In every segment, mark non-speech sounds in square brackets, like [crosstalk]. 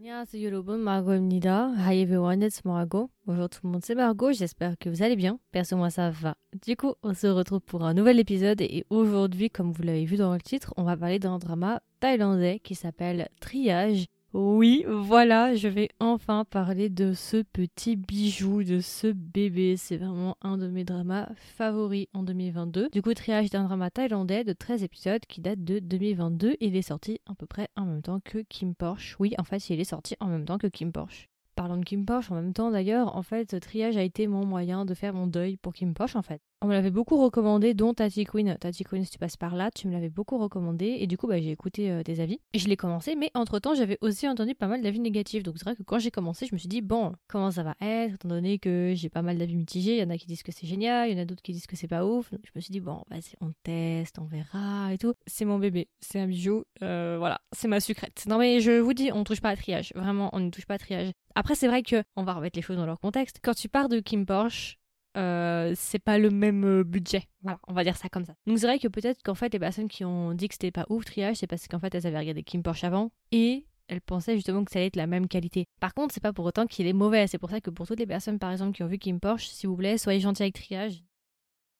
안녕하세요 여러분, Margot입니다. Hi everyone, it's Margot. Bonjour tout le monde, c'est Margot, j'espère que vous allez bien. Perso, moi ça va. Du coup, on se retrouve pour un nouvel épisode et aujourd'hui, comme vous l'avez vu dans le titre, on va parler d'un drama thaïlandais qui s'appelle Triage. oui, voilà, je vais enfin parler de ce petit bijou, de ce bébé. C'est vraiment un de mes dramas favoris en 2022. Du coup, Triage d'un drama thaïlandais de 13 épisodes qui date de 2022. Il est sorti à peu près en même temps que Kim Porsche. Oui, en fait, il est sorti en même temps que Kim Porsche. Parlons de Kim Porsche en même temps d'ailleurs, en fait, Triage a été mon moyen de faire mon deuil pour Kim Porsche en fait. On me l'avait beaucoup recommandé, dont Tati Queen. Tati Queen, si tu passes par là, tu me l'avais beaucoup recommandé. Et du coup, bah, j'ai écouté euh, tes avis. Et je l'ai commencé, mais entre temps, j'avais aussi entendu pas mal d'avis négatifs. Donc c'est vrai que quand j'ai commencé, je me suis dit, bon, comment ça va être, étant donné que j'ai pas mal d'avis mitigés. Il y en a qui disent que c'est génial, il y en a d'autres qui disent que c'est pas ouf. Donc je me suis dit, bon, vas-y, on teste, on verra et tout. C'est mon bébé, c'est un bijou. Euh, voilà, c'est ma sucrète. Non, mais je vous dis, on touche pas à triage. Vraiment, on ne touche pas à triage. Après, c'est vrai que, on va remettre les choses dans leur contexte. Quand tu pars de Kim Porsche, euh, c'est pas le même euh, budget. Voilà, on va dire ça comme ça. Donc c'est vrai que peut-être qu'en fait les personnes qui ont dit que c'était pas ouf triage, c'est parce qu'en fait elles avaient regardé Kim Porsche avant et elles pensaient justement que ça allait être la même qualité. Par contre, c'est pas pour autant qu'il est mauvais. C'est pour ça que pour toutes les personnes par exemple qui ont vu Kim Porsche, s'il vous plaît, soyez gentils avec triage.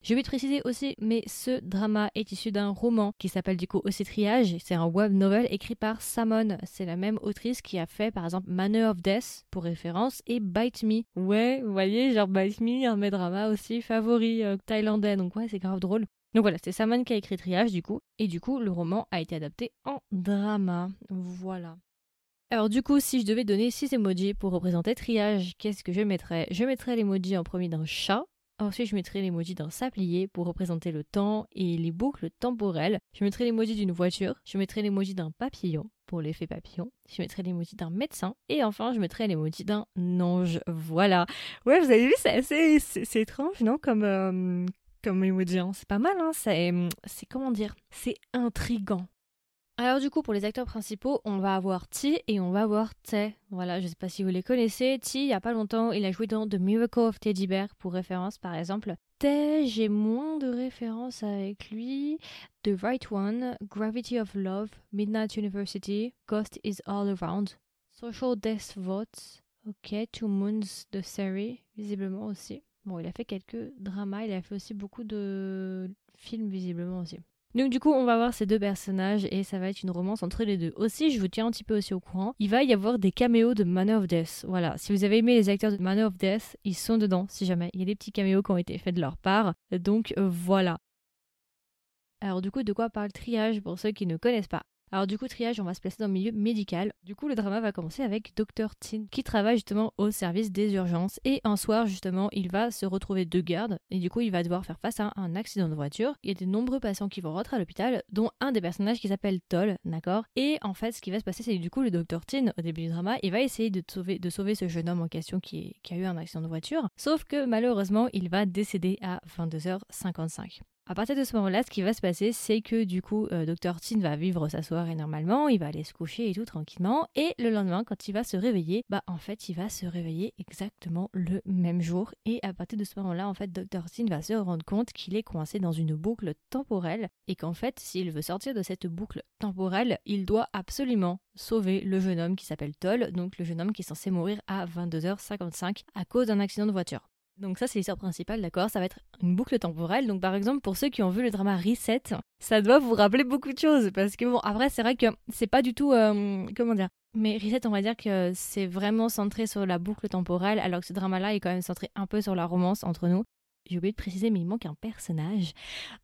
Je vais te préciser aussi, mais ce drama est issu d'un roman qui s'appelle du coup aussi Triage. C'est un web novel écrit par Samon. C'est la même autrice qui a fait par exemple Manor of Death pour référence et Bite Me. Ouais, vous voyez, genre Bite Me, un de mes dramas aussi favoris euh, thaïlandais. Donc ouais, c'est grave drôle. Donc voilà, c'est Samon qui a écrit Triage du coup. Et du coup, le roman a été adapté en drama. Voilà. Alors du coup, si je devais donner 6 emojis pour représenter Triage, qu'est-ce que je mettrais? Je mettrais l'emoji en premier d'un chat, Ensuite, je mettrai l'emoji d'un sablier pour représenter le temps et les boucles temporelles. Je mettrai l'emoji d'une voiture. Je mettrai l'emoji d'un papillon pour l'effet papillon. Je mettrai l'emoji d'un médecin. Et enfin, je mettrai l'emoji d'un ange. Voilà. Ouais, vous avez vu, c'est assez... C'est étrange, non Comme... Euh, comme emoji, hein. c'est pas mal, hein c'est, c'est comment dire, c'est intrigant. Alors du coup, pour les acteurs principaux, on va avoir T et on va avoir Tae. Voilà, je sais pas si vous les connaissez. T, il y a pas longtemps, il a joué dans The Miracle of Teddy Bear pour référence par exemple. Tae, j'ai moins de références avec lui. The Right One, Gravity of Love, Midnight University, Ghost is All Around, Social Death Votes, ok, Two Moons de série, visiblement aussi. Bon, il a fait quelques dramas, il a fait aussi beaucoup de films visiblement aussi. Donc du coup, on va voir ces deux personnages et ça va être une romance entre les deux. Aussi, je vous tiens un petit peu aussi au courant, il va y avoir des caméos de Man of Death. Voilà, si vous avez aimé les acteurs de Man of Death, ils sont dedans si jamais. Il y a des petits caméos qui ont été faits de leur part. Donc euh, voilà. Alors du coup, de quoi parle Triage pour ceux qui ne connaissent pas? Alors du coup, triage, on va se placer dans le milieu médical. Du coup, le drama va commencer avec Dr. Tin, qui travaille justement au service des urgences. Et un soir, justement, il va se retrouver de garde. Et du coup, il va devoir faire face à un accident de voiture. Il y a de nombreux patients qui vont rentrer à l'hôpital, dont un des personnages qui s'appelle Toll, d'accord? Et en fait, ce qui va se passer, c'est que du coup, le Dr. Tin, au début du drama, il va essayer de sauver, ce jeune homme en question qui, qui a eu un accident de voiture. Sauf que malheureusement, il va décéder à 22h55. À partir de ce moment-là, ce qui va se passer, c'est que du coup, euh, Dr. Tin va vivre sa soirée normalement, il va aller se coucher et tout tranquillement, et le lendemain, quand il va se réveiller, bah en fait, il va se réveiller exactement le même jour, et à partir de ce moment-là, en fait, Dr. Tin va se rendre compte qu'il est coincé dans une boucle temporelle, et qu'en fait, s'il veut sortir de cette boucle temporelle, il doit absolument sauver le jeune homme qui s'appelle Toll, donc le jeune homme qui est censé mourir à 22h55 à cause d'un accident de voiture. Donc ça, c'est l'histoire principale, d'accord? Ça va être une boucle temporelle. Donc par exemple, pour ceux qui ont vu le drama Reset, ça doit vous rappeler beaucoup de choses. Parce que bon, après, c'est vrai que c'est pas du tout... Euh, comment dire? Mais Reset, on va dire que c'est vraiment centré sur la boucle temporelle, alors que ce drama-là est quand même centré un peu sur la romance entre nous j'ai oublié de préciser, mais il manque un personnage.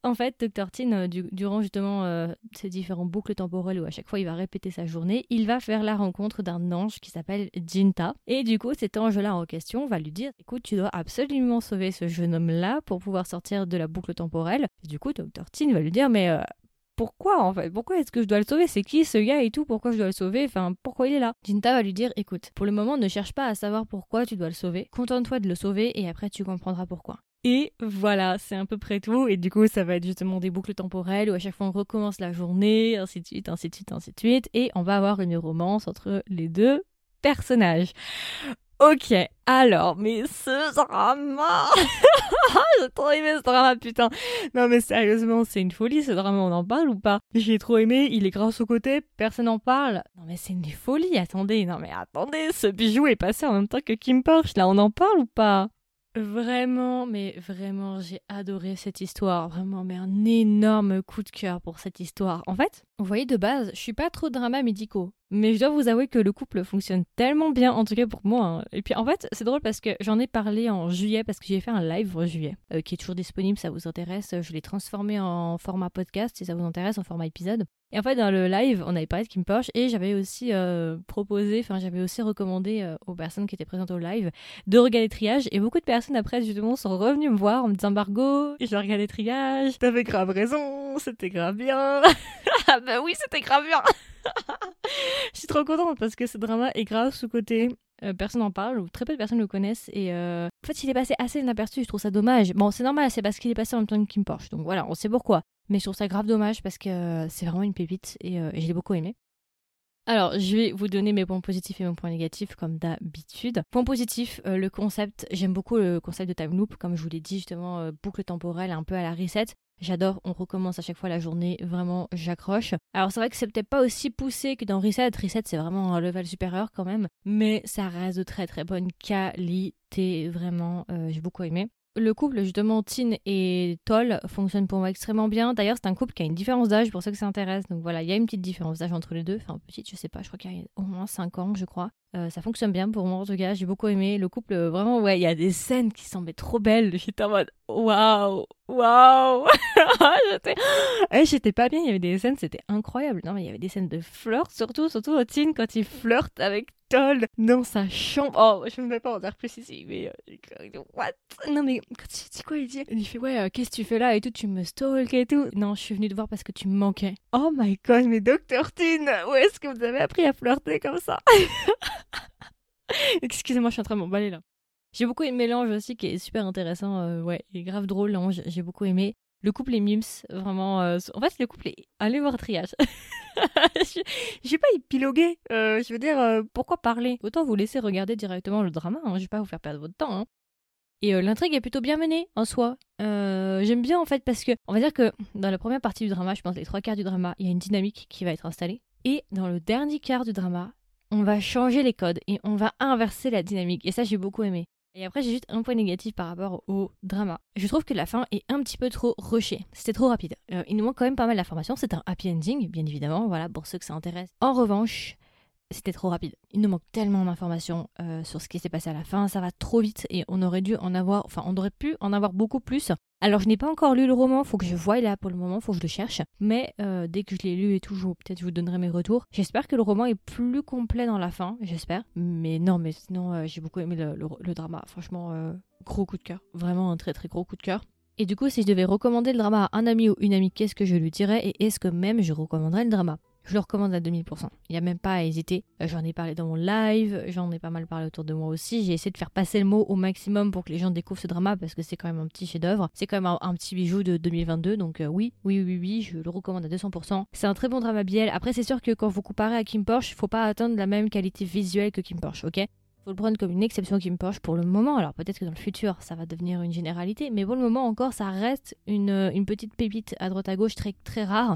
En fait, Dr. Tin, euh, durant justement euh, ces différents boucles temporelles où à chaque fois il va répéter sa journée, il va faire la rencontre d'un ange qui s'appelle Jinta. Et du coup, cet ange-là en question va lui dire Écoute, tu dois absolument sauver ce jeune homme-là pour pouvoir sortir de la boucle temporelle. Du coup, Dr. Tin va lui dire Mais. Euh, pourquoi en fait? Pourquoi est-ce que je dois le sauver? C'est qui ce gars et tout? Pourquoi je dois le sauver? Enfin, pourquoi il est là? Jinta va lui dire écoute, pour le moment, ne cherche pas à savoir pourquoi tu dois le sauver. Contente-toi de le sauver et après tu comprendras pourquoi. Et voilà, c'est à peu près tout. Et du coup, ça va être justement des boucles temporelles où à chaque fois on recommence la journée, ainsi de suite, ainsi de suite, ainsi de suite. Et on va avoir une romance entre les deux personnages. Ok, alors, mais ce drama [laughs] J'ai trop aimé ce drama, putain Non mais sérieusement, c'est une folie ce drama, on en parle ou pas? J'ai trop aimé, il est grave sous côté, personne n'en parle. Non mais c'est une folie, attendez, non mais attendez, ce bijou est passé en même temps que Kim Porsche, là on en parle ou pas? Vraiment, mais vraiment, j'ai adoré cette histoire. Vraiment, mais un énorme coup de cœur pour cette histoire. En fait, vous voyez, de base, je suis pas trop drama médicaux. Mais je dois vous avouer que le couple fonctionne tellement bien, en tout cas pour moi. Hein. Et puis en fait, c'est drôle parce que j'en ai parlé en juillet, parce que j'ai fait un live en juillet, euh, qui est toujours disponible, ça vous intéresse. Je l'ai transformé en format podcast, si ça vous intéresse, en format épisode. Et en fait, dans le live, on avait parlé de Kim Porsche et j'avais aussi euh, proposé, enfin, j'avais aussi recommandé euh, aux personnes qui étaient présentes au live de regarder Triage. Et beaucoup de personnes après, justement, sont revenues me voir en me disant Margot, j'ai regardé Triage, t'avais grave raison, c'était grave bien. [laughs] ah bah oui, c'était grave bien. [laughs] Je suis trop contente parce que ce drama est grave sous-côté. Euh, personne n'en parle, ou très peu de personnes le connaissent. Et en fait, il est passé assez inaperçu, je trouve ça dommage. Bon, c'est normal, c'est parce qu'il est passé en même temps que Kim Porsche. Donc voilà, on sait pourquoi. Mais je trouve ça grave dommage parce que c'est vraiment une pépite et, euh, je l'ai beaucoup aimé. Alors, je vais vous donner mes points positifs et mes points négatifs comme d'habitude. Point positif, euh, le concept, j'aime beaucoup le concept de time loop, comme je vous l'ai dit justement, euh, boucle temporelle un peu à la reset. J'adore, on recommence à chaque fois la journée, vraiment j'accroche. Alors c'est vrai que c'est peut-être pas aussi poussé que dans Reset, Reset c'est vraiment un level supérieur quand même, mais ça reste de très très bonne qualité, vraiment, j'ai beaucoup aimé le couple, justement, Tin et Toll, fonctionne pour moi extrêmement bien. D'ailleurs, c'est un couple qui a une différence d'âge pour ceux que ça intéresse. Donc voilà, il y a une petite différence d'âge entre les deux. Enfin, petite, je sais pas, je crois qu'il y a au moins 5 ans, je crois. Euh, ça fonctionne bien pour moi en tout cas, j'ai beaucoup aimé. Le couple, euh, vraiment, ouais, il y a des scènes qui semblaient trop belles. [laughs] J'étais en mode waouh, waouh. [laughs] Eh, j'étais pas bien, il y avait des scènes, c'était incroyable. Non, mais il y avait des scènes de flirt, surtout, surtout teen quand il flirte avec dans sa chambre. Oh, je ne vais pas en dire plus ici, mais euh, what? Non, mais quand il dit quoi, il dit Il fait ouais, qu'est-ce que tu fais là et tout, tu me stalk et tout. Non, je suis venue te voir parce que tu me manquais. Oh my god, mais Dr. Teen, où est-ce que vous avez appris à flirter comme ça? [laughs] Excusez-moi, je suis en train de m'emballer là. J'ai beaucoup aimé l'ange aussi, qui est super intéressant. Euh, ouais, il est grave drôle, l'ange. J'ai beaucoup aimé. Le couple est mims, vraiment. Euh, en fait, le couple est. Allez voir triage. [laughs] J'ai pas épilogué. Euh, je veux dire, pourquoi parler? Autant vous laisser regarder directement le drama. Hein. Je vais pas vous faire perdre votre temps. Hein. Et l'intrigue est plutôt bien menée en soi. J'aime bien en fait parce que, on va dire que dans la première partie du drama, je pense les trois quarts du drama, il y a une dynamique qui va être installée. Et dans le dernier quart du drama, on va changer les codes et on va inverser la dynamique. Et ça, j'ai beaucoup aimé. Et après, j'ai juste un point négatif par rapport au drama. Je trouve que la fin est un petit peu trop rushée. C'était trop rapide. Euh, il nous manque quand même pas mal d'informations. C'est un happy ending, bien évidemment, voilà, pour ceux que ça intéresse. En revanche, c'était trop rapide. Il nous manque tellement d'informations euh, sur ce qui s'est passé à la fin, ça va trop vite et on aurait dû en avoir, enfin on pu en avoir beaucoup plus. Alors je n'ai pas encore lu le roman, faut que je voie là pour le moment, faut que je le cherche. Mais euh, dès que je l'ai lu et tout, peut-être je vous donnerai mes retours. J'espère que le roman est plus complet dans la fin, j'espère. Mais non, mais sinon euh, j'ai beaucoup aimé le, drama. Franchement, gros coup de cœur, vraiment un très très gros coup de cœur. Et du coup, si je devais recommander le drama à un ami ou une amie, qu'est-ce que je lui dirais et est-ce que même je recommanderais le drama? Je le recommande à 2000%. Il n'y a même pas à hésiter. Euh, j'en ai parlé dans mon live, j'en ai pas mal parlé autour de moi aussi. J'ai essayé de faire passer le mot au maximum pour que les gens découvrent ce drama parce que c'est quand même un petit chef-d'œuvre. C'est quand même un, petit bijou de 2022. Donc euh, oui, oui, oui, oui, je le recommande à 200%. C'est un très bon drama biel. Après, c'est sûr que quand vous comparez à Kim Porsche, il faut pas attendre la même qualité visuelle que Kim Porsche, ok? Faut le prendre comme une exception Kim Porsche pour le moment. Alors peut-être que dans le futur, ça va devenir une généralité, mais pour le moment encore, ça reste une, une petite pépite à droite à gauche très, très rare.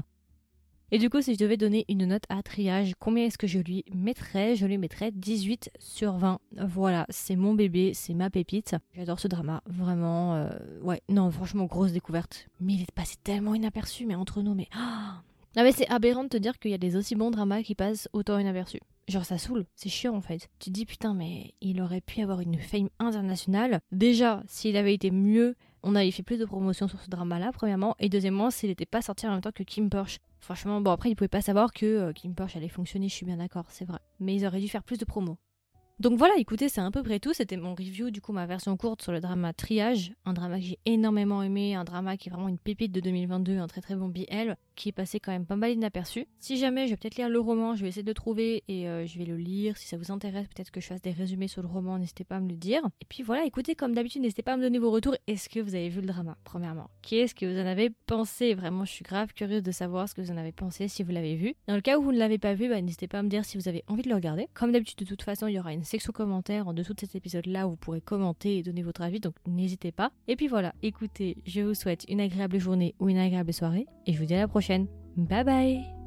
Et du coup, si je devais donner une note à triage, combien est-ce que je lui mettrais? Je lui mettrais 18 sur 20. Voilà, c'est mon bébé, c'est ma pépite. J'adore ce drama, vraiment. Euh, ouais, non, franchement, grosse découverte. Mais il est passé tellement inaperçu, mais entre nous, mais. Ah mais c'est aberrant de te dire qu'il y a des aussi bons dramas qui passent autant inaperçus. Genre ça saoule, c'est chiant en fait. Tu te dis putain mais il aurait pu avoir une fame internationale. Déjà, s'il avait été mieux, on avait fait plus de promotion sur ce drama-là, premièrement. Et deuxièmement, s'il n'était pas sorti en même temps que Kim Porsche. Franchement, bon, après, ils pouvaient pas savoir que euh, Kim Porsche allait fonctionner, je suis bien d'accord, c'est vrai. Mais ils auraient dû faire plus de promos. Donc voilà, écoutez, c'est à peu près tout. C'était mon review, du coup, ma version courte sur le drama Triage. Un drama que j'ai énormément aimé, un drama qui est vraiment une pépite de 2022, un très très bon BL, qui est passé quand même pas mal inaperçu. Si jamais, je vais peut-être lire le roman, je vais essayer de le trouver et euh, je vais le lire. Si ça vous intéresse, peut-être que je fasse des résumés sur le roman, n'hésitez pas à me le dire. Et puis voilà, écoutez, comme d'habitude, n'hésitez pas à me donner vos retours. Est-ce que vous avez vu le drama, premièrement? Qu'est-ce que vous en avez pensé? Vraiment, je suis grave curieuse de savoir ce que vous en avez pensé si vous l'avez vu. Dans le cas où vous ne l'avez pas vu, bah, n'hésitez pas à me dire si vous avez envie de le regarder. Comme d'habitude, de toute façon, il y aura une section commentaire en dessous de cet épisode-là où vous pourrez commenter et donner votre avis, donc n'hésitez pas. Et puis voilà, écoutez, je vous souhaite une agréable journée ou une agréable soirée et je vous dis à la Bye bye